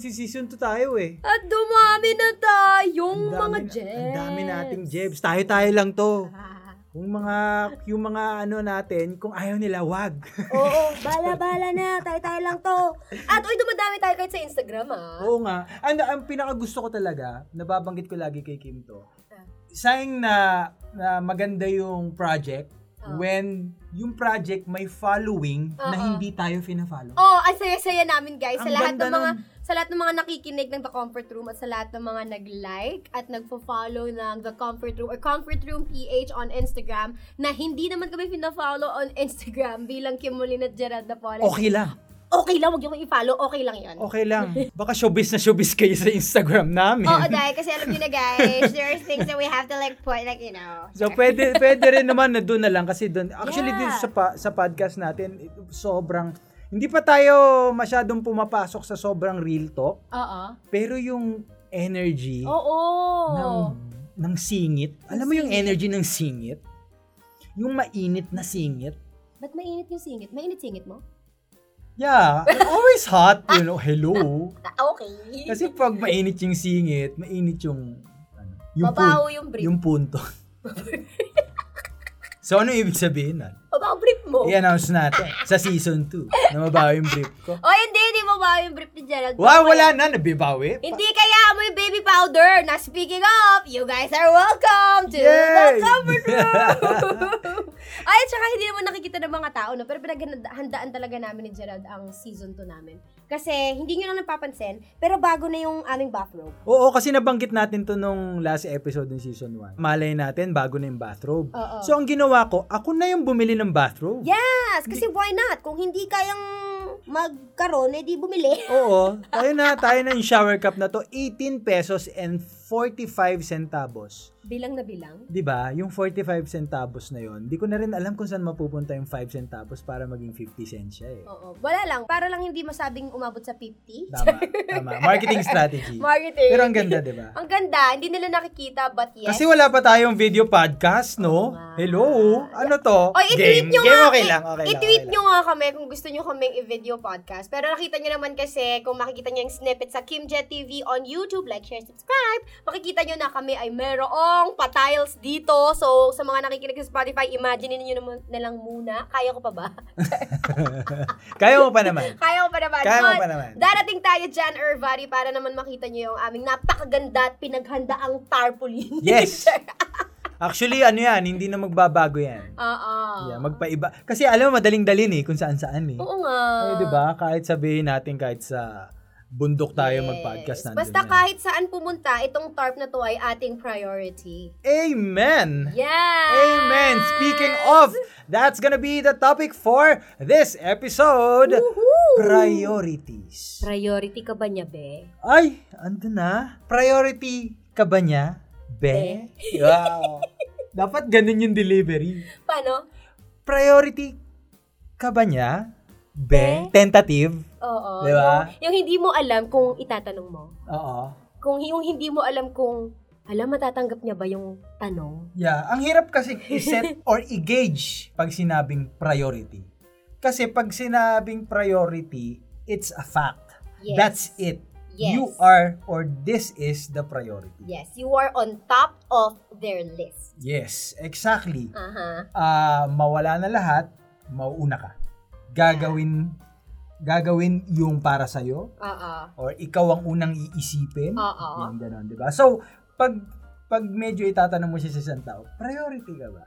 Magsi-season 2 tayo eh. At dumami na tayong Ang mga dami- jebs. Ang dami nating jebs. Tayo-tayo lang to. Ah. Kung mga, yung mga ano natin, kung ayaw nila, wag. Oo, bala-bala na. Tayo-tayo lang to. At uy, dumadami tayo kahit sa Instagram, ah. Oo nga. Ang, ang pinakagusto ko talaga, nababanggit ko lagi kay Kim to, Ah. sayang na, na maganda yung project Ah. when yung project may following na Oo. hindi tayo fina-follow. Oh, ang saya-saya namin guys sa Ang lahat ganda ng mga nun. Sa lahat ng mga nakikinig ng The Comfort Room at sa lahat ng mga nag-like at nagfo-follow ng The Comfort Room or Comfort Room PH on Instagram na hindi naman kami pina-follow on Instagram bilang Kim Molina at Gerard Napoles. Okay lang. Okay lang, wag niyo kong i-follow. Okay lang 'yon. Okay lang. Baka showbiz na showbiz kayo sa Instagram namin. Oo, dahil kasi alam niyo na guys, there's things that we have to like put like, you know. So pwede pwede rin naman na doon na lang kasi doon actually Yeah. dito sa pa- sa podcast natin sobrang hindi pa tayo masyadong pumapasok sa sobrang real talk Oo. pero yung energy Oo. ng ng singit alam mo yung singit. energy ng singit yung mainit na singit Ba't mainit yung singit? Mainit singit mo? yeah always hot you know hello okay. kasi pag mainit yung singit mainit yung ano, yung, Mabaho pun- yung brief. yung punto so ano ibig sabihin nun? Mabaho brief mo. I-announce natin sa season 2 na mabawi yung brief ko. Oh, hindi, hindi mabaho yung brief ni Gerald. Wow, wala na, nabibawi. Hindi kaya mo yung baby powder. Na speaking of, you guys are welcome to Yay! the comfort room. Ay, tsaka hindi naman nakikita ng mga tao, no? Pero pinaghandaan talaga namin ni Gerald ang season 2 namin. Kasi hindi nyo lang napapansin, pero bago na yung aming bathrobe. Oo, kasi nabanggit natin to nung last episode ng season 1. Malay natin, bago na yung bathrobe. Oo. So, ang ginawa ko, ako na yung bumili ng bathrobe. Yes! Kasi why not? Kung hindi kayang magkaroon, edi bumili. Oo, tayo na, tayo na yung shower cup na to. 18 pesos and 45 centavos. Bilang na bilang. 'Di ba? Yung 45 centavos na yon, di ko na rin alam kung saan mapupunta yung 5 centavos para maging 50 cents siya eh. Oo. Wala lang. Para lang hindi masabing umabot sa 50. Tama, tama. Marketing strategy. Marketing. Pero ang ganda, 'di ba? Ang ganda. Hindi nila nakikita, but yes. Kasi wala pa tayong video podcast, no? Nga. Hello? Ano to? O, i-tweet nyo Game nga. okay lang, okay lang. I-tweet okay nyo nga kami kung gusto nyo kaming i-video podcast. Pero nakita nyo naman kasi, kung makikita nyo yung snippet sa Kimjet TV on YouTube, like, share, subscribe, makikita nyo na kami ay merong patiles dito. So, sa mga nakikinig sa Spotify, imagine niyo naman na lang muna. Kaya ko pa ba? Kaya mo pa naman. Kaya ko pa naman. Kaya mo pa naman. Darating tayo dyan, Irvari, para naman makita nyo yung aming napakaganda at pinaghandaang tarpaulin. Yes. Actually, ano yan, hindi na magbabago yan. Oo. Yeah, magpaiba. Kasi alam mo, madaling dalin eh, kung saan-saan eh. Oo nga. Eh, di ba? Kahit sabihin natin, kahit sa bundok tayo Yes. mag-podcast nandun Basta yan. kahit saan pumunta, itong tarp na to ay ating priority. Amen! Yeah! Amen! Speaking of, that's gonna be the topic for this episode. Woohoo! Priorities. Priority ka ba niya, be? Ay, ando na. Priority ka ba niya? Be? Wow. Dapat ganun yung delivery. Paano? Priority ka ba niya? Be? Tentative? Oo. Di ba? Yung, yung hindi mo alam kung itatanong mo. Oo. Kung yung hindi mo alam kung, alam, matatanggap niya ba yung tanong? Yeah, ang hirap kasi i-set or i-gauge pag sinabing priority. Kasi pag sinabing priority, it's a fact. Yes. That's it. Yes. You are or this is the priority. Yes, you are on top of their list. Yes, exactly. Aha. Ah, mawala na lahat, mauuna ka. Gagawin gagawin yung para sa Oo. or ikaw ang unang iisipin. Oo. Yung ganon, 'di ba? So, pag pag medyo itatanong mo siya sa isang tao, priority ka ba?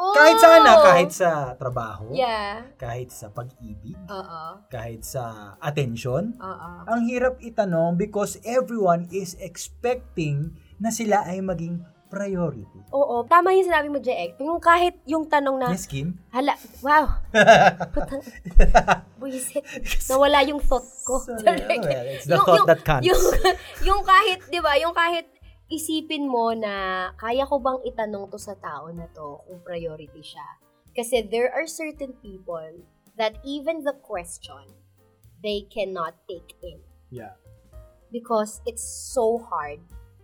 Oh! Kahit sana, kahit sa trabaho, Yeah. kahit sa pag-ibig, Oo. kahit sa attention, Oo. ang hirap itanong because everyone is expecting na sila ay maging priority. Oo. Tama yung sinabi mo, JX. Yung kahit yung tanong na, Yes, Kim? hala, wow. Putang, buisit. Nawala yung thought ko. Sorry, oh, well, it's the Yung- thought yung- that counts. Yung, yung kahit, di ba, yung kahit isipin mo na kaya ko bang itanong to sa tao na to kung priority siya. Kasi there are certain people that even the question, they cannot take in. Yeah. Because it's so hard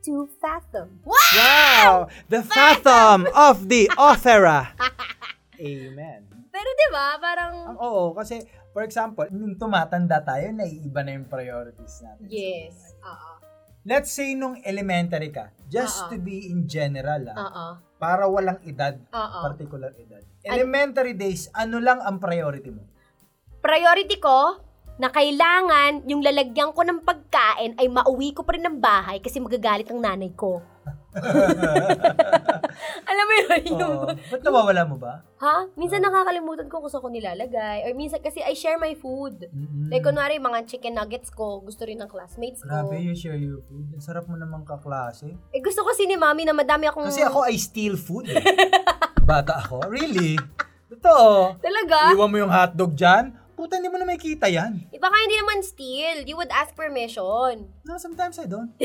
to fathom. Wow! The fathom of the opera. Amen. Pero di ba, parang, Ang oo, kasi for example, nung tumatanda tayo, naiiba na yung priorities natin. yes. Oo. Let's say nung elementary ka, just Oo. to be in general, ah, Oo. para walang edad, Oo. particular edad. Elementary days, ano lang ang priority mo? priority ko na kailangan yung lalagyan ko ng pagkain ay mauwi ko pa rin ng bahay kasi magagalit ang nanay ko. Alam mo yun? Yung, Oo. Ba't nawawala mo ba? ha? Minsan nakakalimutan ko kung saan ko nilalagay. Or minsan kasi I share my food. Mm-mm. Like, kunwari, mga chicken nuggets ko, gusto rin ng classmates ko. Grabe, you share your food. Ang sarap mo namang kaklase. Eh, gusto kasi ni mami na madami akong... Kasi ako, I steal food. Eh. Bata ako. Really? Totoo. Talaga? Iwan mo yung hotdog dyan. Puta, hindi mo na may kita yan. Eh, baka hindi naman steal. You would ask permission. No, sometimes I don't.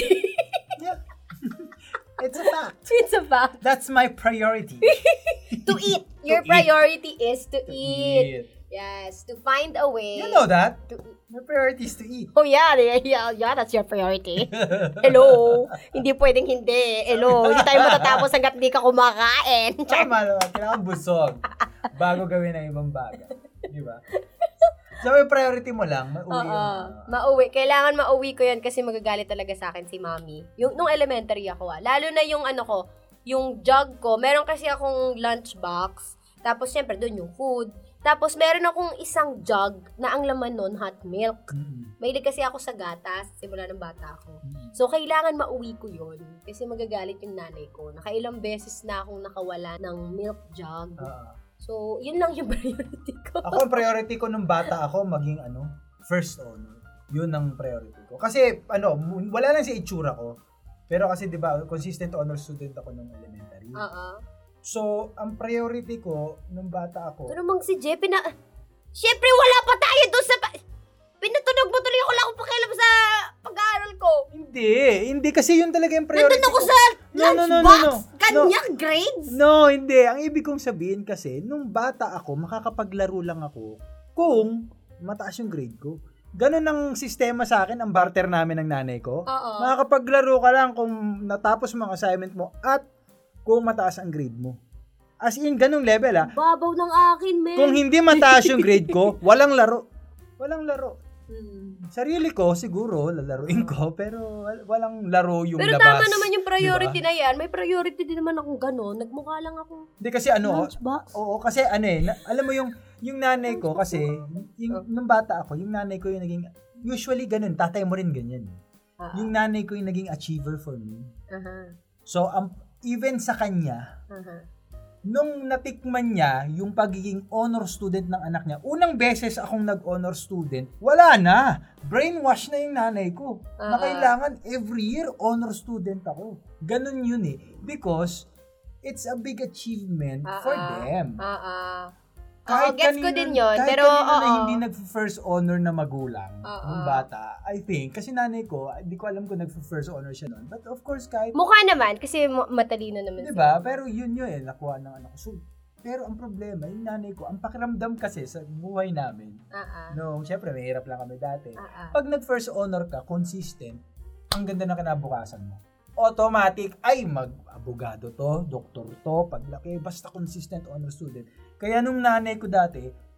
yeah. It's a fact. It's a fact. That's my priority. To eat. Your eat. priority is to, To eat. eat. Yes. To find a way. You know that? To eat. My priority is to eat. Oh yeah, yeah, yeah, yeah, that's your priority. Hello. hindi pwedeng hindi. Hello. Hindi tayo matatapos hanggat hindi ka kumakain. Tama naman. Kailangan busog bago gawin ang ibang bagay. Di ba? So, may priority mo lang, mauwi Oo. yung... Mauwi. Kailangan mauwi ko yan kasi magagalit talaga sa akin si mami. Yung, nung elementary ako ah. Lalo na yung ano ko, yung jug ko. Meron kasi akong lunch box. Tapos, syempre, doon yung food. Tapos, meron akong isang jug na ang laman nun, hot milk. Mm-mm. Mahilig kasi ako sa gatas, simula ng bata ako. Mm-mm. So, kailangan mauwi ko yon Kasi magagalit yung nanay ko. Nakailang beses na akong nakawala ng milk jug. Ah. So, yun lang yung priority ko. ako, ang priority ko nung bata ako, maging ano, first honor. Yun ang priority ko. Kasi, ano, wala lang sa itsura ko. Pero kasi, di ba, consistent honor student ako nung elementary. Oo. So, ang priority ko nung bata ako, Ito namang si Jeff, na... Siyempre, wala pa tayo doon sa... hindi, hindi kasi yun talaga yung priority Nandun ako ko. sa No, no, no, no, no. Kanyang grades. No, hindi. Ang ibig kong sabihin kasi, nung bata ako, makakapaglaro lang ako kung mataas yung grade ko. Ganon ang sistema sa akin, ang barter namin ng nanay ko. Oo. Makakapaglaro ka lang kung natapos mo ang assignment mo at kung mataas ang grade mo. As in, ganong level ah. Babaw ng akin, men. Kung hindi mataas yung grade ko, walang laro. Walang laro. Hmm. Sarili ko, siguro, lalaruin ko, pero wal- walang laro yung Pero labas. tama naman yung priority Diba? na yan. May priority din naman akong gano'n. Nagmukha lang ako. Hindi kasi ano, Lunchbox. Oo, kasi ano eh, na- alam mo yung yung nanay ko kasi yung nung bata ako, yung nanay ko yung naging usually ganun, tatay mo rin ganyan. Ah, Yung nanay ko yung naging achiever for me. aha, So, um, even sa kanya, aha. Nung natikman niya yung pagiging honor student ng anak niya, unang beses akong nag-honor student, wala na. Brainwash na yung nanay ko. Ah. Na kailangan every year honor student ako. Ganun yun eh. Because it's a big achievement for Ah, ah. them. Ah. Kahit Oo, gets ko kanino- din yun. Kahit Pero, kanino na oo. hindi nag-first honor na magulang Oo. ng bata, I think, kasi nanay ko, hindi ko alam kung nag-first honor siya noon. But of course, kahit, Mukha naman, kasi ma- matalino naman di ba? Pero yun yun eh, nakuha ng anak ko. So, pero ang problema, yung nanay ko, ang pakiramdam kasi sa buhay namin, ah. no, syempre, mahirap lang kami dati. Ah. Pag nag-first honor ka, consistent, ang ganda ng kinabukasan mo. Automatic, ay, mag-abogado to, doktor to, paglaki, basta consistent honor student. Kaya nung nanay ko dati,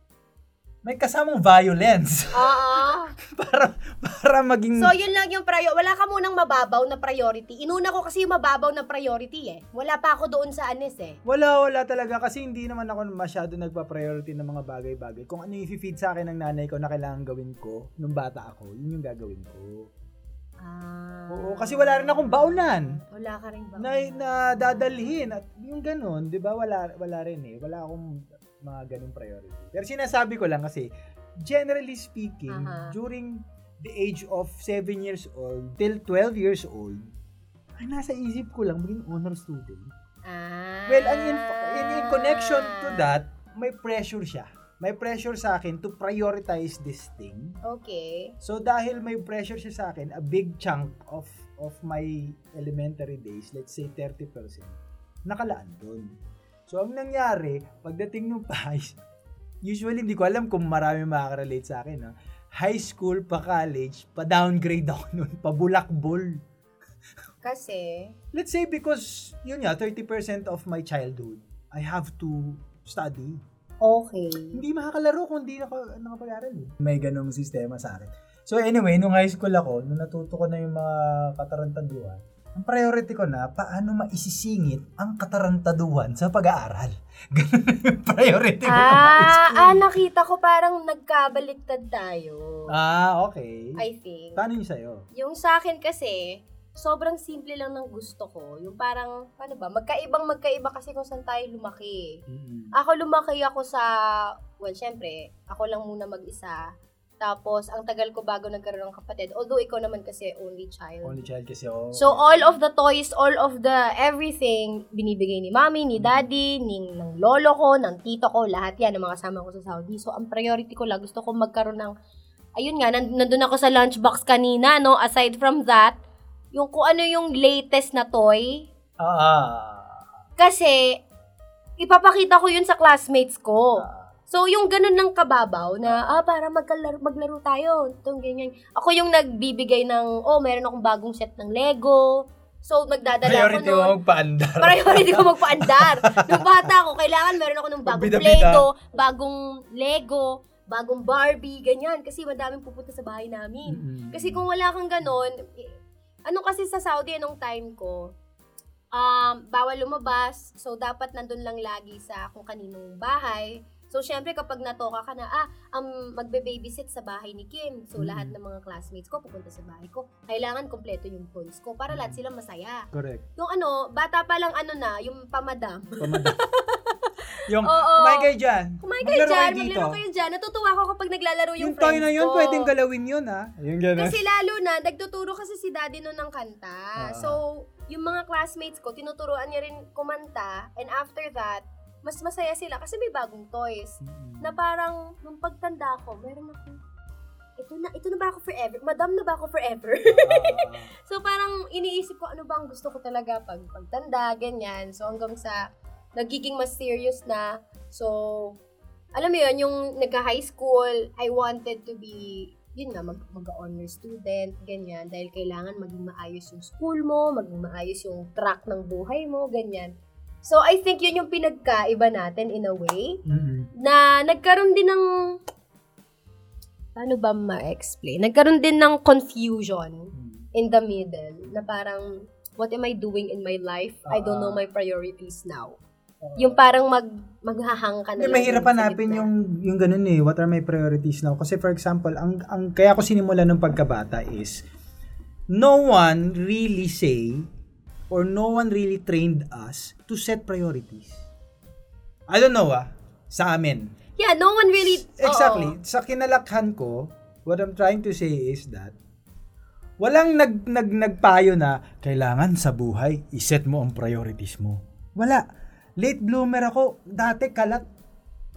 may kasamang violence Oo. para para maging So, yun lang yung priority. Wala ka munang mababaw na priority. Inuna ko kasi yung mababaw na priority eh. Wala pa ako doon sa anis eh. wala wala talaga kasi hindi naman ako masyado nagpa-priority ng mga bagay-bagay. Kung ano yung feed sa akin ng nanay ko na kailangan gawin ko nung bata ako, yun yung gagawin ko. Ah. Oo, kasi wala rin akong baunan Wala ka rin ba? na, na dadalhin at yung ganun, 'di ba? Wala wala rin eh. Wala akong mga ganung priority. Pero sinasabi ko lang kasi generally speaking, Aha. during the age of 7 years old till 12 years old, ay nasa isip ko lang maging honor student. Ah. Well, and in, in, in connection to that, may pressure siya. May pressure sa akin to prioritize this thing. Okay. So dahil may pressure siya sa akin, a big chunk of of my elementary days, let's say 30%, nakalaan doon. So ang nangyari, pagdating nung pa usually hindi ko alam kung marami makaka-relate sa akin. Ha? High school pa college, pa downgrade ako noon, pa bulakbol. Kasi, Let's say because yun nga 30% of my childhood, I have to study. Okay. Hindi makakalaro kung hindi naka, nakapag-aral eh. May ganong sistema sa akin. So anyway, nung high school ako, nung natuto ko na yung mga katarantaduhan, ang priority ko na, paano maisisingit ang katarantaduhan sa pag-aaral. Ganun na yung priority ko Ah, school. ah, nakita ko parang nagkabaliktad tayo. Ah, okay. I think. Paano yung sa'yo? Yung sa akin kasi, sobrang simple lang ng gusto ko. Yung parang, paano ba, magkaibang magkaiba kasi kung saan tayo lumaki. Mm-mm. Ako lumaki ako sa, well, syempre, ako lang muna mag-isa. Tapos, ang tagal ko bago nagkaroon ng kapatid. Although, ikaw naman kasi only child. Only child kasi ako. So, all of the toys, all of the everything, binibigay ni mami, ni daddy, ni, ng lolo ko, ng tito ko, lahat yan, ng mga kasama ko sa Saudi. So, ang priority ko lang, gusto ko magkaroon ng, ayun nga, nan- nandun ako sa lunchbox kanina, no? Aside from that, yung kung ano yung latest na toy, Ah, ah. kasi, ipapakita ko yun sa classmates ko. Ah. So, yung ganun ng kababaw na, ah, para magkalaro, maglaro tayo. Itong ganyan. Ako yung nagbibigay ng, oh, meron akong bagong set ng Lego. So, magdadala Priority ako mo nun. magpaandar. Priority ko magpaandar. Nung bata ako, kailangan meron ako ng bagong. Play-Doh, bagong Lego, bagong Barbie, ganyan. Kasi madaming pupunta sa bahay namin. Mm-mm. Kasi kung wala kang ganon, ano kasi sa Saudi anong time ko, um, bawal lumabas, so dapat nandun lang lagi sa kung kaninong bahay. So, syempre, kapag natoka ka na, ah, um, magbe-babysit sa bahay ni Kim. So, Mm. lahat ng mga classmates ko pupunta sa bahay ko. Kailangan kompleto yung toys ko para lahat sila masaya. Correct. Yung ano, bata pa lang ano na, yung pamadam. Pamada. yung, Oo. kumain kayo dyan. Kumain kayo Maglaro dyan, dito. maglaro kayo dyan. Natutuwa ako kapag naglalaro yung, Yung toy friends na yun, ko. pwedeng galawin yun, ha? Yung gano'n. Kasi lalo na, nagtuturo kasi si daddy nun ng kanta. Ah. So, yung mga classmates ko, tinuturuan niya rin kumanta. And after that, mas masaya sila kasi may bagong toys. Mm-mm. Na parang, nung pagtanda ko, meron ako, ito na, ito na ba ako forever? Madam na ba ako forever? Ah. so, parang iniisip ko, ano ba ang gusto ko talaga pag pagtanda, ganyan. So, hanggang sa, nagiging mas serious na. So, alam mo yun, yung nagka-high school, I wanted to be, yun nga, mag, mag-honor student, ganyan. Dahil kailangan maging maayos yung school mo, maging maayos yung track ng buhay mo, ganyan. So, I think yun yung pinagkaiba natin in a way Mm-mm. na nagkaroon din ng paano ba ma-explain? Nagkaroon din ng confusion in the middle na parang what am I doing in my life? I don't know my priorities now. Yung parang mag maghahang ka na Hindi, mahirap hanapin yung, yung ganun eh. What are my priorities now? Kasi for example, ang, ang kaya ko sinimula ng pagkabata is, no one really say, or no one really trained us to set priorities. I don't know ah, sa amin. Yeah, no one really Exactly. oo. Sa kinalakhan ko, what I'm trying to say is that walang nag, nag, nagpayo na kailangan sa buhay, iset mo ang priorities mo. Wala. Late bloomer ako. Dati kalat.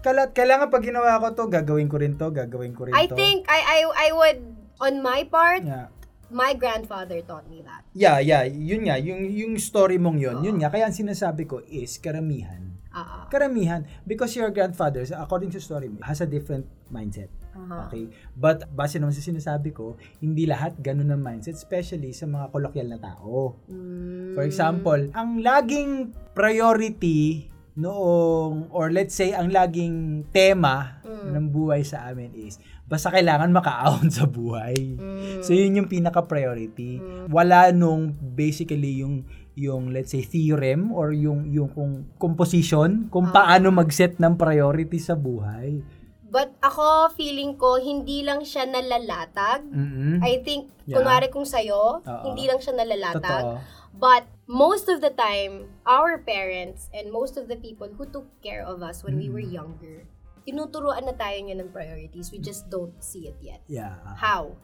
Kalat. Kailangan pag ginawa ko to, gagawin ko rin to, gagawin ko rin I to. think I I I would on my part, Yeah. my grandfather taught me that. Yeah, yeah. Yun nga. Yung, yung story mong yun. Yun nga. Kaya ang sinasabi ko is karamihan. Ah, Karamihan. Because your grandfather, according to story has a different mindset. Aha. Okay? But base naman sa sinasabi ko, hindi lahat ganun ang mindset, especially sa mga kolokyal na tao. Mm. For example, ang laging priority noong, or let's say, ang laging tema Mm. ng buhay sa amin is, basta kailangan makaahon sa buhay. Mm. So, yun yung pinaka-priority. Wala nung basically yung yung let's say theorem or yung yung kung composition kung Ah. paano mag-set ng priority sa buhay. But ako, feeling ko, hindi lang siya nalalatag. Mm-mm. I think, Yeah. kunwari kung sa'yo, Oo. hindi lang siya nalalatag. Totoo. But most of the time, our parents and most of the people who took care of us when we were Mm. younger, tinuturuan na tayo niya ng priorities. We just don't see it yet. Yeah. How?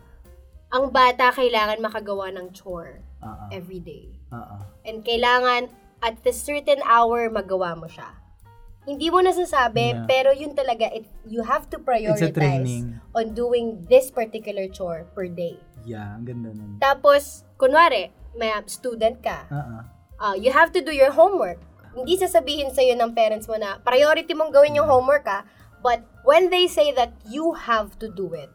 Ang bata kailangan makagawa ng chore Uh-uh. every day. Uh-uh. And kailangan at a certain hour magawa mo siya. Hindi mo nasasabi, Yeah. pero yun talaga, it, you have to prioritize on doing this particular chore per day. Yeah, ang ganda nun. Tapos, kunwari, may student ka, Uh-uh. uh, you have to do your homework. Hindi sasabihin sa'yo ng parents mo na priority mong gawin yung homework ka, but when they say that you have to do it,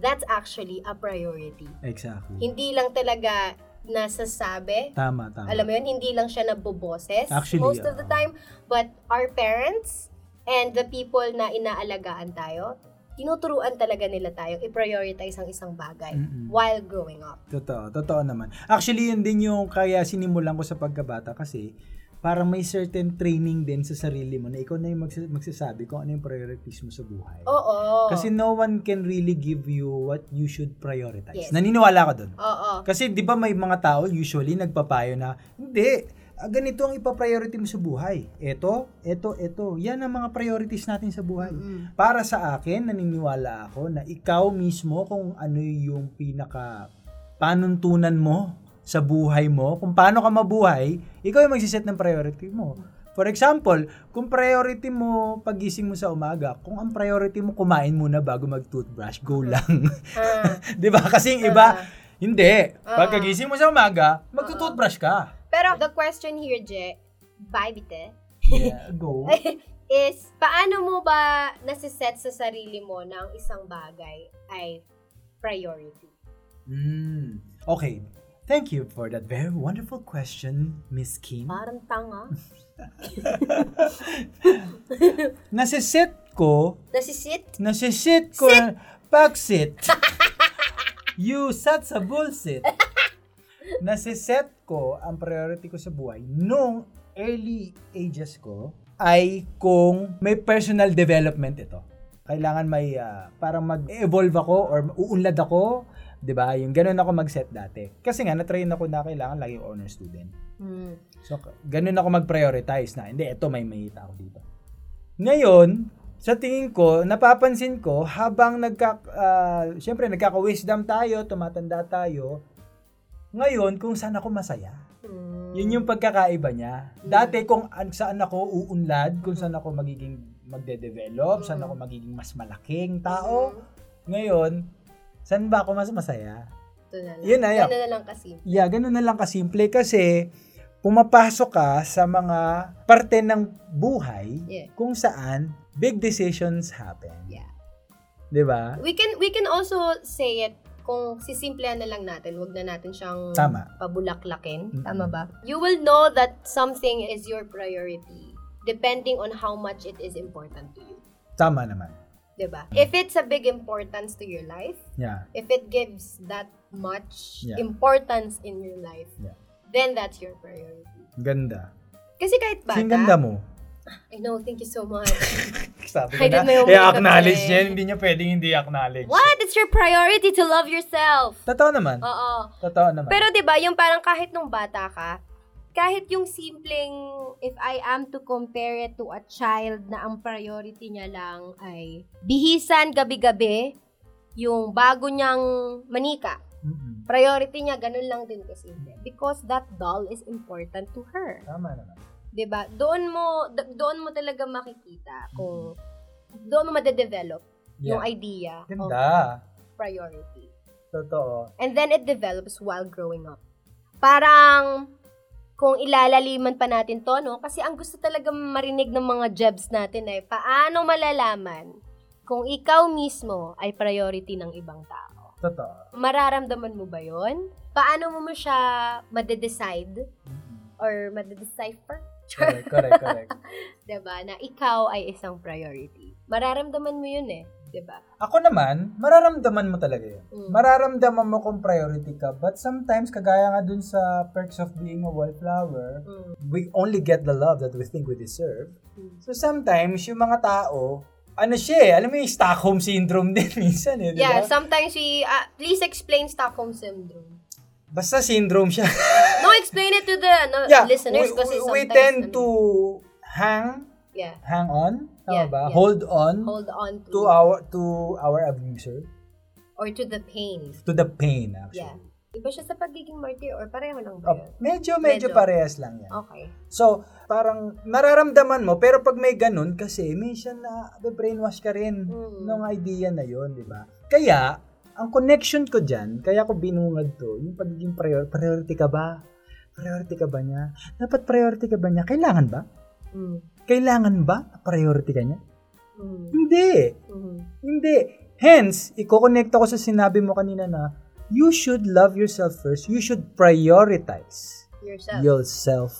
that's actually a priority. Exactly. Hindi lang talaga nasasabi, Tama, tama. alam mo yun, hindi lang siya naboboses Actually, most of the oo. time, but our parents and the people na inaalagaan tayo, tinuturuan talaga nila tayo i-prioritize ang isang bagay Mm-mm. while growing up. Totoo, totoo naman. Actually, yun din yung kaya sinimulan ko sa pagkabata kasi para may certain training din sa sarili mo na ikaw na yung magsa- magsasabi kung ano yung priorities mo sa buhay. Oo. Kasi no one can really give you what you should prioritize. Yes. Naniniwala ko dun. Oo. Kasi 'di ba may mga tao usually nagpapayo na hindi ah, ganito ang ipa-priority mo sa buhay. Ito, ito, ito. Yan ang mga priorities natin sa buhay. Mm. Para sa akin, naniniwala ako na ikaw mismo kung ano yung pinaka panuntunan mo sa buhay mo, kung paano ka mabuhay, ikaw yung magsiset ng priority mo. For example, kung priority mo pagising mo sa umaga, kung ang priority mo kumain muna bago mag-toothbrush, go lang. Ah. 'Di ba? Kasi yung iba, Ah. hindi. Pagkagising mo sa umaga, magto-toothbrush ka. Pero the question here, Je, bye bite, Yeah, go. is paano mo ba nasiset sa sarili mo na ang isang bagay ay priority? Mm. Okay. Thank you for that very wonderful question, Miss Kim. Parang tanga. Nasiset ko, Nasisit? nasisit ko, pagsit. you sat sa bullshit. Nasiset ko ang priority ko sa buhay nung early ages ko ay kung may personal development ito. Kailangan may ah, parang mag-evolve ako or uunlad ako, 'di ba? Yung ganun ako mag-set dati. Kasi nga na-train ako na kailangan lagi honor student. Hmm. So, ganun ako mag-prioritize na, hindi, ito may mahita ako dito. Ngayon, sa tingin ko, napapansin ko, habang nagka, ah, syempre, nagkaka-wisdom tayo, tumatanda tayo, ngayon, kung saan ako masaya. Hmm. Yun yung pagkakaiba niya. Dati, kung an- saan ako uunlad, kung saan ako magiging magde-develop, saan ako magiging mas malaking tao, ngayon, saan ba ako mas masaya? Ito na lang. Yun na yun. Ganun na lang kasi. Yeah, ganun na lang kasimple kasi pumapasok ka sa mga parte ng buhay Yeah. kung saan big decisions happen. Yeah. 'Di ba? We can we can also say it kung sisimplehan na lang natin, wag na natin siyang Tama. pabulaklakin. Mm-mm. Tama ba? You will know that something is your priority depending on how much it is important to you. Tama naman. 'Di ba? If it's a big importance to your life, Yeah. if it gives that much Yeah. importance in your life, Yeah. then that's your priority. Ganda. Kasi kahit bata, Kasi ganda mo. I know, thank you so much. Sabi own makeup i-acknowledge yan. Hindi niya pwedeng hindi acknowledge. What? It's your priority to love yourself. Totoo naman. Oo. Totoo naman. Pero 'di ba, yung parang kahit nung bata ka, kahit yung simpleng if I am to compare it to a child na ang priority niya lang ay bihisan gabi-gabi, yung bago niyang manika. Mm-mm. Priority niya ganun lang din kasimple because that doll is important to her. Tama naman. 'Di ba? Doon mo doon mo talaga makikita kung doon mo made-develop yung Yeah. idea of Ganda. priority. Totoo. And then it develops while growing up. Parang, kung ilalaliman pa natin to, no? Kasi ang gusto talaga marinig ng mga jebs natin ay, paano malalaman kung ikaw mismo ay priority ng ibang tao? Totoo. Mararamdaman mo ba yon? Paano mo mo siya madedecide Mm-mm. or madedecipher? Correct, correct, correct. 'Di ba? Na ikaw ay isang priority. Mararamdaman mo yun eh. 'Di ba? Ako naman, mararamdaman mo talaga yun. Mm. Mararamdaman mo kung priority ka. But sometimes, kagaya nga dun sa perks of being a wallflower, Mm. we only get the love that we think we deserve. Mm. So sometimes, yung mga tao ano siya eh, alam mo yung Stockholm Syndrome din minsan eh, di Yeah, ba? sometimes we, uh, please explain Stockholm Syndrome. Basta syndrome siya. No, explain it to the ano, yeah, listeners we, we, we tend ano, to hang, yeah, hang on, tama Yeah, ba? yeah. Hold on hold on to, to our to our abuser, or to the pain. to the pain actually. Yeah. Iba siya sa pagiging martyr or pareho lang Oh, ba yun? medyo, medyo, Medyo. parehas lang yan. Okay. So, parang nararamdaman mo, pero pag may ganun, kasi minsan na brainwash ka rin Mm. ng idea na yon di ba? Kaya, ang connection ko dyan, kaya ko binungad to, yung pagiging prior- priority ka ba? Priority ka ba niya? Dapat priority ka ba niya? Kailangan ba? Mm. Kailangan ba priority ka niya? Mm. Hindi. Mm. Hindi. Hence, iko-connect ako sa sinabi mo kanina na you should love yourself first. You should prioritize Yourself. yourself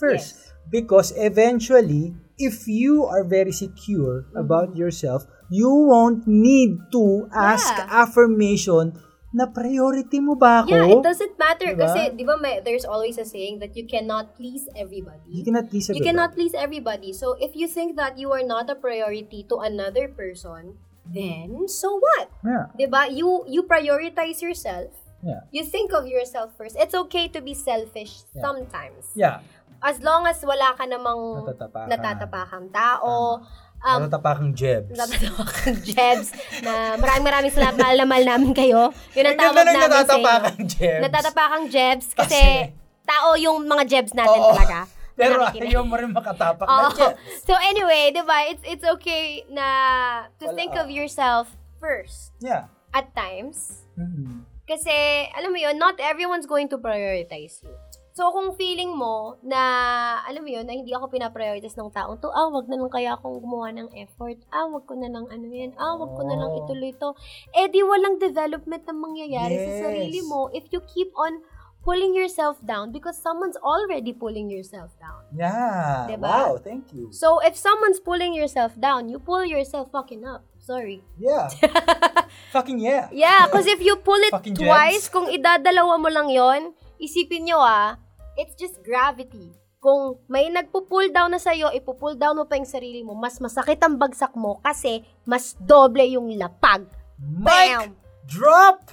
first. Yes. Because eventually, if you are very secure Mm-hmm. about yourself, you won't need to ask Yeah. affirmation na priority mo ba ako? Yeah, it doesn't matter Diba? kasi 'di ba may, there's always a saying that you cannot please You everybody. cannot please You everybody. cannot please everybody. So if you think that you are not a priority to another person, then so what? Yeah. 'Di ba? You you prioritize yourself. Yeah. You think of yourself first. It's okay to be selfish Yeah. sometimes. Yeah. As long as wala ka namang Natatapakan. natatapakang tao, um, Natatapakang jebs. natatapakang jebs, na maraming maraming salamat, mahal na mahal namin kayo. Yun ang tawag namin sa inyo. natatapakang jebs. Natatapakang jebs kasi, Kasi- tao yung mga jebs natin Oo. talaga. Pero ayaw mo rin makatapak ng Oo. jebs. So anyway, 'di ba? It's it's okay na to Wala. think of yourself first Yeah. at times. Mhm. Kasi alam mo 'yon, not everyone's going to prioritize you. So kung feeling mo na alam mo 'yon, na hindi ako pinaprioritize ng taong to, ah wag na lang kaya akong gumawa ng effort. Ah wag ko na lang ano 'yan. Ah wag ko na lang Oo. ituloy to. Eh di walang development na mangyayari Yes. sa sarili mo if you keep on pulling yourself down because someone's already pulling yourself down. Yeah. Diba? Wow, thank you. So, if someone's pulling yourself down, you pull yourself fucking up. Sorry. Yeah. Fucking yeah. Yeah, because if you pull it Fucking twice, kung idadalawa mo lang yon, isipin nyo ah, it's just gravity. Kung may nagpo-pull down na sa'yo, ipo-pull down mo pa yung sarili mo, mas masakit ang bagsak mo kasi mas doble yung lapag. Mic Bam! drop.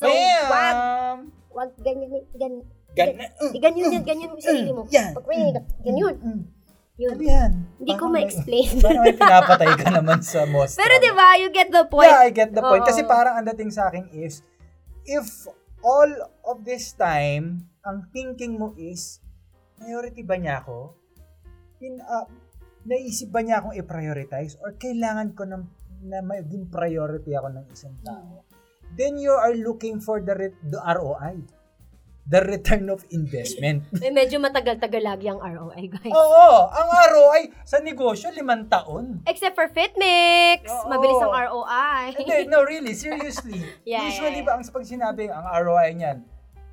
So, wag, Bam. wag ganyan, ganyan. Gan- Eh, ganyan yun, ganyan yung sarili mo. Yan. Pag may, ganyan. Mm. Yun. Ano yan? Hindi ko ma-explain. Parang may pinapatay ka naman sa most. Pero di ba, you get the point. Yeah, I get the point. Kasi parang ang dating sa akin is, if all of this time, ang thinking mo is, priority ba niya ako? In, uh, naisip ba niya akong i-prioritize? Or kailangan ko ng, na maging priority ako ng isang tao? Then you are looking for the, re- the ROI. The return of investment. May medyo matagal-tagal lagi ang ROI, guys. Oo, ang ROI sa negosyo, limang taon. Except for FitMix. Oo. Mabilis ang ROI. Hindi, no, really, seriously. Yeah, usually yeah, ba, ang pag sinabi, ang ROI niyan,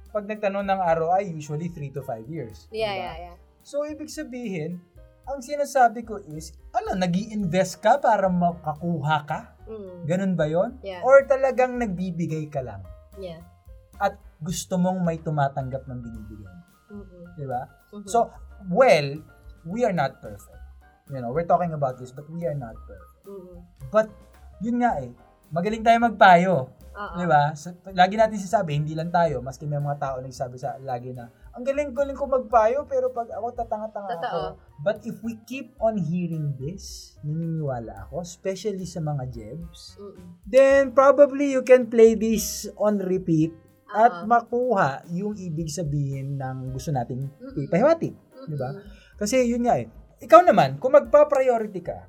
pag nagtanong ng ROI, usually 3 to 5 years. yeah, diba? yeah, yeah. So, ibig sabihin, ang sinasabi ko is, ano, nag invest ka para makakuha ka? Mm. Ganun ba yon? Yeah. Or talagang nagbibigay ka lang? Yeah. At gusto mong may tumatanggap ng binibigay mo? Mm-mm. Di ba? Mhm. So, well, we are not perfect. You know, we're talking about this, but we are not perfect. Mm-mm. But, yun nga eh, magaling tayo magpayo. Oo. Di ba? So, lagi natin sinasabi, hindi lang tayo, maski may mga tao nagsabi sa lagi na, ang galing-galing ko magpayo, pero pag ako tatanga-tanga Totoo. ako. But if we keep on hearing this, naniniwala ako, especially sa mga jebs, Mm-mm. then probably you can play this on repeat at Oo. makuha yung ibig sabihin ng gusto nating Mm-mm. ipahiwatig. Di ba? Kasi yun nga eh. Ikaw naman, kung magpa-priority ka,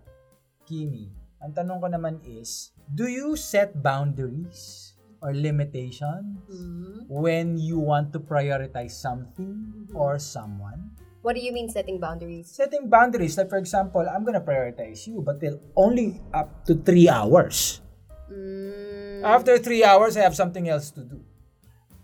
Kimi, ang tanong ko naman is, do you set boundaries or limitations Mm. when you want to prioritize something Mhm. or someone? What do you mean setting boundaries? Setting boundaries, like for example, I'm gonna prioritize you, but till only up to three hours. Mm. After three hours, I have something else to do.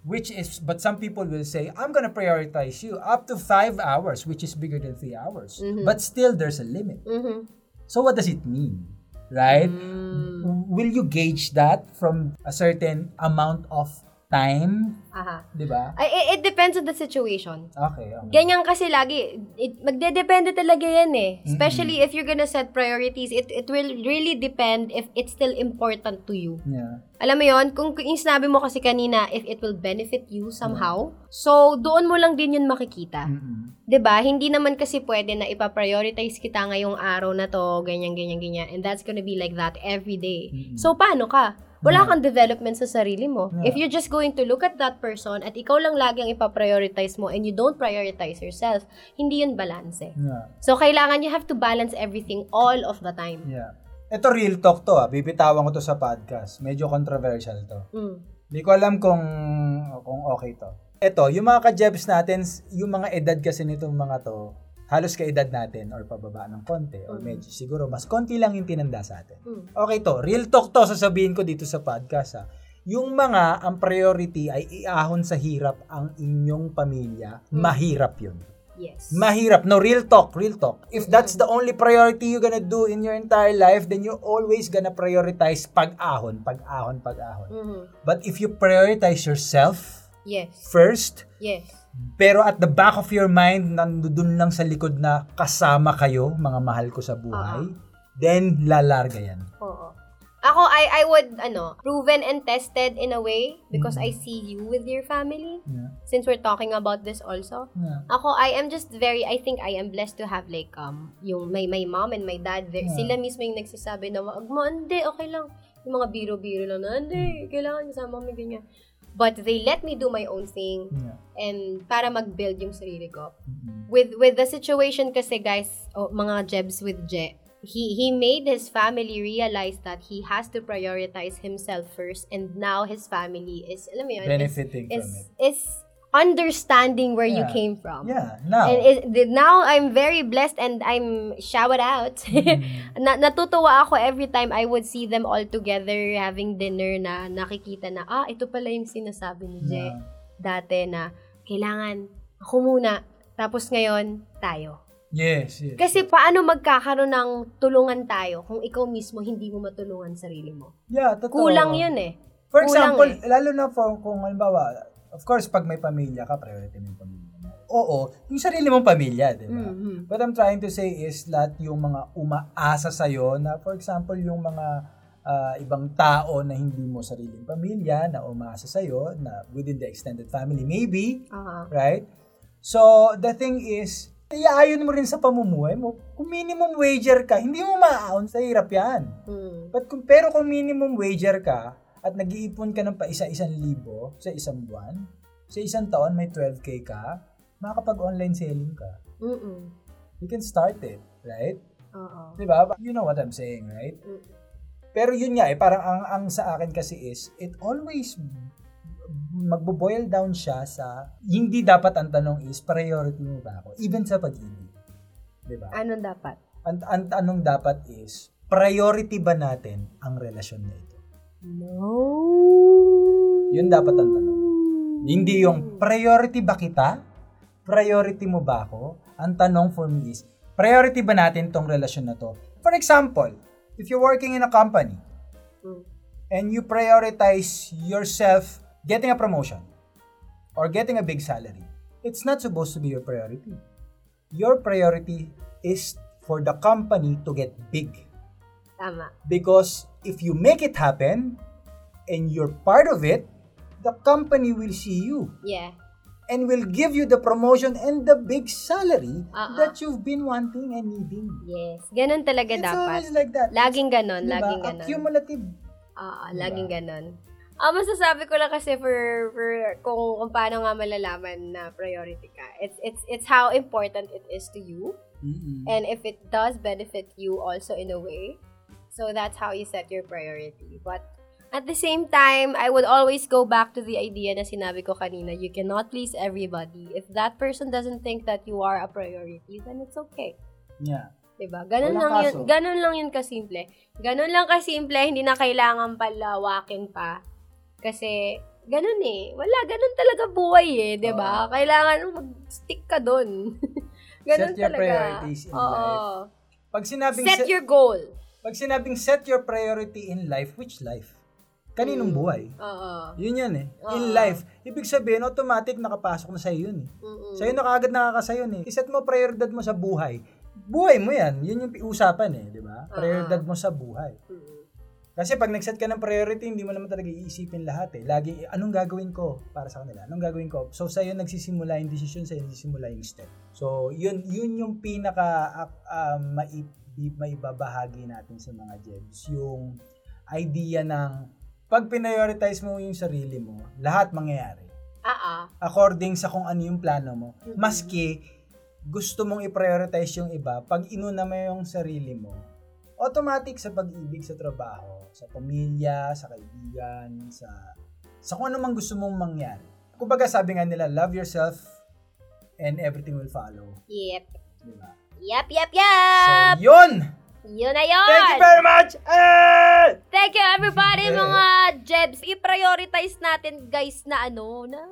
Which is, but some people will say, I'm gonna prioritize you up to five hours, which is bigger than three hours. Mhm. But still, there's a limit. Mhm. So what does it mean? Right? Mm. Will you gauge that from a certain amount of time, Aha. 'di ba? It, it depends on the situation. Okay, okay. Ganyan kasi lagi, it, magdedepende talaga yan eh. Especially if you're gonna set priorities, it, it will really depend if it's still important to you. Yeah. Alam mo yon kung, yung sinabi mo kasi kanina, if it will benefit you somehow, so doon mo lang din yun makikita. Mm-mm. 'Di ba? Hindi naman kasi pwede na ipa-prioritize kita ngayong araw na to, ganyan ganyan ganyan, and that's gonna be like that every day. Mm-mm. So paano ka? Wala Yeah. kang development sa sarili mo. Yeah. If you're just going to look at that person at ikaw lang lagi ang ipa-prioritize mo and you don't prioritize yourself, hindi yun balance eh. Yeah. So kailangan you have to balance everything all of the time. Yeah. Ito real talk to ah. Bibitawan ko to sa podcast. Medyo controversial to. Mm. Hindi ko alam kung kung okay to. Ito, yung mga ka-jebs natin, yung mga edad kasi nitong mga to, halos ka-edad natin or pababa ng konti or Mm. medyo siguro mas konti lang yung tinanda sa atin. Mm. Okay to, real talk to sasabihin ko dito sa podcast ha. Yung mga ang priority ay iahon sa hirap ang inyong pamilya, Mm. mahirap yun. Yes. Mahirap. No, real talk, real talk. If that's the only priority you're gonna do in your entire life, then you're always gonna prioritize pag-ahon, pag-ahon, pag-ahon. Mhm. But if you prioritize yourself Yes. first, Yes. Pero at the back of your mind, nandun lang sa likod na kasama kayo, mga mahal ko sa buhay, then lalarga yan. Oo. Ako, I, I would, ano, proven and tested in a way because I see you with your family. Yeah. Since we're talking about this also. Yeah. Ako, I am just very, I think I am blessed to have like, um, yung my, my mom and my dad, Yeah. sila mismo yung nagsasabi na, wag mo, hindi, okay lang. Yung mga biro-biro lang na, hindi, kailangan kasama kami ganyan. But they let me do my own thing Yeah. and para mag-build yung sarili ko. Mm-mm. With with the situation kasi guys, oh, mga Jebs with Je, he he made his family realize that he has to prioritize himself first and now his family is alam mo yun, is- Benefiting is, from it. is understanding where you Yeah. came from. Yeah, now. And it, now I'm very blessed and I'm shout out. Mm. na, natutuwa ako every time I would see them all together having dinner na nakikita na, ah, ito pala yung sinasabi ni Je Yeah. dati na kailangan ako muna, tapos ngayon, tayo. Yes, yes. Kasi paano magkakaroon ng tulungan tayo kung ikaw mismo hindi mo matulungan sarili mo? yeah, totoo. Kulang yun eh. For Kulang example, eh. lalo na for, kung halimbawa, of course, pag may pamilya ka, priority mo yung pamilya mo. Oo, yung sarili mong pamilya, di ba? Mhm. What I'm trying to say is lahat yung mga umaasa sa'yo na, for example, yung mga ah, ibang tao na hindi mo sariling pamilya na umaasa sa'yo, na within the extended family, maybe, Aha. right? So, the thing is, iaayon mo rin sa pamumuhay mo. Kung minimum wager ka, hindi mo maaahon sa hirap yan. Mm. But kung, pero kung minimum wager ka at nag-iipon ka ng pa isa-isang libo sa isang buwan, sa isang taon may 12k ka, makakapag-online selling ka. Mm-mm. You can start it, right? Oo. Di ba? You know what I'm saying, right? Mm. Pero yun nga eh, parang ang, ang sa akin kasi is, it always magbo-boil down siya sa, hindi dapat ang tanong is, priority mo ba ako? Even sa pag-ibig. Di ba? Anong dapat? Ang, ang tanong dapat is, priority ba natin ang relasyon na ito? No. Yun dapat ang tanong. Hindi yung priority ba kita? Priority mo ba ako? Ang tanong for me is, priority ba natin tong relasyon na to? For example, if you're working in a company Mm. and you prioritize yourself getting a promotion or getting a big salary, it's not supposed to be your priority. Your priority is for the company to get big. Tama. Because if you make it happen and you're part of it, the company will see you Yeah. and will give you the promotion and the big salary Uh-uh. that you've been wanting and needing. Yes. Ganun talaga It's dapat. always like that. Laging ganon, Diba? laging ganon. Accumulative. Oo, Diba? laging ganon. Ah, masasabi ko lang kasi for, for kung, kung paano nga malalaman na priority ka. It's it's it's how important it is to you Mm-mm. and if it does benefit you also in a way. So that's how you set your priority. But at the same time, I would always go back to the idea na sinabi ko kanina, you cannot please everybody. If that person doesn't think that you are a priority, then it's okay. Yeah. 'Di ba? Ganun Walang lang yun, kaso. ganun lang yun kasimple. Ganun lang kasimple, hindi na kailangan palawakin pa. Kasi ganun eh. Wala ganun talaga buhay eh, 'di ba? Oo. Kailangan mag-stick ka doon. ganun Set your talaga. priorities in Oo. life. Pag sinabing Set set, your goal. Pag sinabing set your priority in life, which life? Kaninong Mm. buhay? Oo. Yun yun eh. In Oo. life. Ibig sabihin, automatic nakapasok na sa'yo yun eh. Mm-mm. Sa'yo na kagad nakakasayo yun eh. Iset mo prioridad mo sa buhay. Buhay mo yan. Yun yung usapan eh, di ba? Prioridad mo sa buhay. Mm-mm. Kasi pag nag-set ka ng priority, hindi mo naman talaga iisipin lahat eh. Lagi, anong gagawin ko para sa kanila? Anong gagawin ko? So, sa'yo nagsisimula yung decision, sa'yo nagsisimula yung step. So, yun, yun yung pinaka uh, mai, maibabahagi natin sa mga Jebs. Yung idea ng pag prioritize mo yung sarili mo, lahat mangyayari. Ah. According sa kung ano yung plano mo. Mhm. Maski gusto mong i-prioritize yung iba, pag inuna mo yung sarili mo, automatic sa pag-ibig sa trabaho, sa pamilya, sa kaibigan, sa sa kung ano mang gusto mong mangyari. Kumbaga sabi nga nila, love yourself and everything will follow. Yep. Di ba? Yep, yep, So, yep! yun! yun na yun! Thank you very much! Eh! Thank you everybody Yeah. mga Jebs. I-prioritize natin guys na ano, na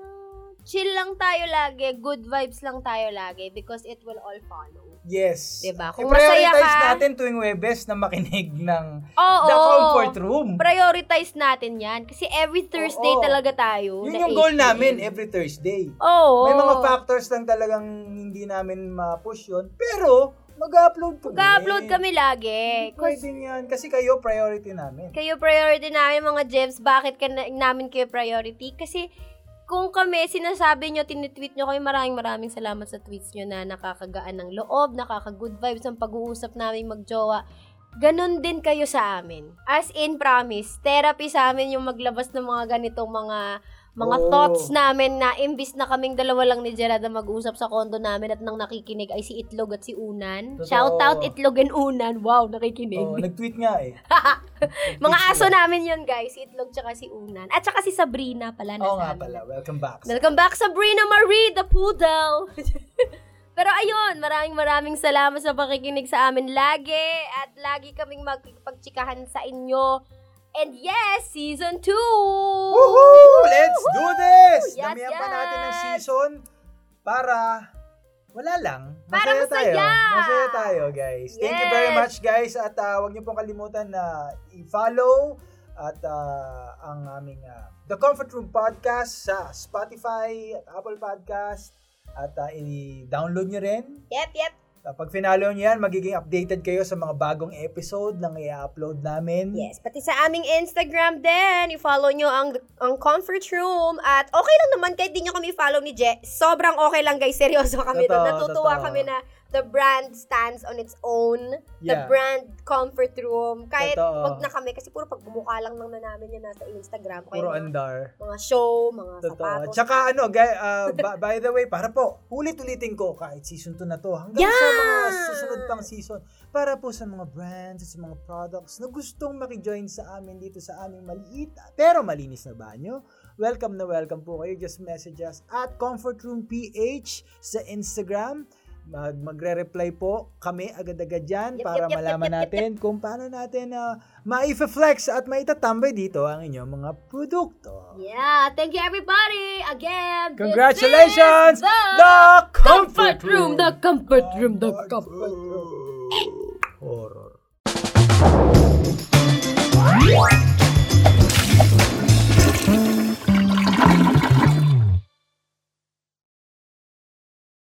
chill lang tayo lagi, good vibes lang tayo lagi because it will all follow. Yes. Diba? Kung masaya I-prioritize ka- natin tuwing Webes na makinig ng Oo. The Comfort Room. Prioritize natin yan kasi every Thursday Oo. talaga tayo. Yun yung goal 8 PM. namin every Thursday. Oo. May mga factors lang talagang hindi namin ma-push yun. Pero, mag-upload kami. Mag-upload kami lagi. Pwede yan. Kasi kayo, priority namin. kayo priority namin mga Jebs. Bakit ka na, namin kayo priority? Kasi kung kami, sinasabi nyo, tinitweet nyo kayo, maraming maraming salamat sa tweets nyo na nakakagaan ng loob, nakaka-good vibes ang pag-uusap namin magjowa. Ganon din kayo sa amin. As in, promise, therapy sa amin yung maglabas ng mga ganitong mga mga Oo. thoughts namin na imbis na kaming dalawa lang ni Gerard na mag-usap sa kondo namin at nang nakikinig ay si Itlog at si Unan. Totoo. Shout out Itlog and Unan. Wow, nakikinig. Oh, nag-tweet nga eh. Mga aso namin yun, guys. Si Itlog tsaka si Unan. At tsaka si Sabrina pala. Oo nasa nga amin. pala. Welcome back. Welcome back, Sabrina Marie, the poodle. Pero ayun, maraming maraming salamat sa pakikinig sa amin lagi. At lagi kaming magpagtsikahan sa inyo. And yes, season 2! Woohoo! Let's do this! Yes, Damihan pa natin ng yes! season para wala lang. Para Masaya tayo. masaya! Masaya tayo, guys. Thank you Yes! very much, guys. At uh, huwag niyo pong kalimutan na i-follow at uh, ang aming uh, The Comfort Room Podcast sa Spotify at Apple Podcast. At uh, i-download niyo rin. Yep, yep. Kapag finalo niyo yan, magiging updated kayo sa mga bagong episode na i-upload namin. Yes, pati sa aming Instagram din. I-follow nyo ang, ang comfort room. At okay lang naman kahit di nyo kami follow ni Je. Sobrang okay lang guys. Seryoso kami doon. Totoo, Natutuwa totoo. kami na the brand stands on its own. The Yeah. brand comfort room. Kahit Totoo. wag na kami. Kasi puro pagmumukha lang naman namin yan nasa Instagram. Kaya Puro mga, andar. mga show, mga Totoo. sapatos. Tsaka ano, guy, uh, ba- by the way, para po, ulit-ulitin ko kahit season 2 na to, hanggang Yeah! sa mga susunod pang season, para po sa mga brands at sa mga products na gustong makijoin sa amin dito sa aming maliit pero malinis na banyo, welcome na welcome po kayo. Just message us at Comfort Room PH sa Instagram. Mag magre-reply po kami agad-agad dyan Yep, para yep, yep, malaman yep, yep, natin kung paano natin uh, ma-flex at maitatambay dito ang inyong mga produkto. Yeah, thank you everybody. Again, Congratulations! the, The Comfort room. The comfort room. The comfort room. Horror.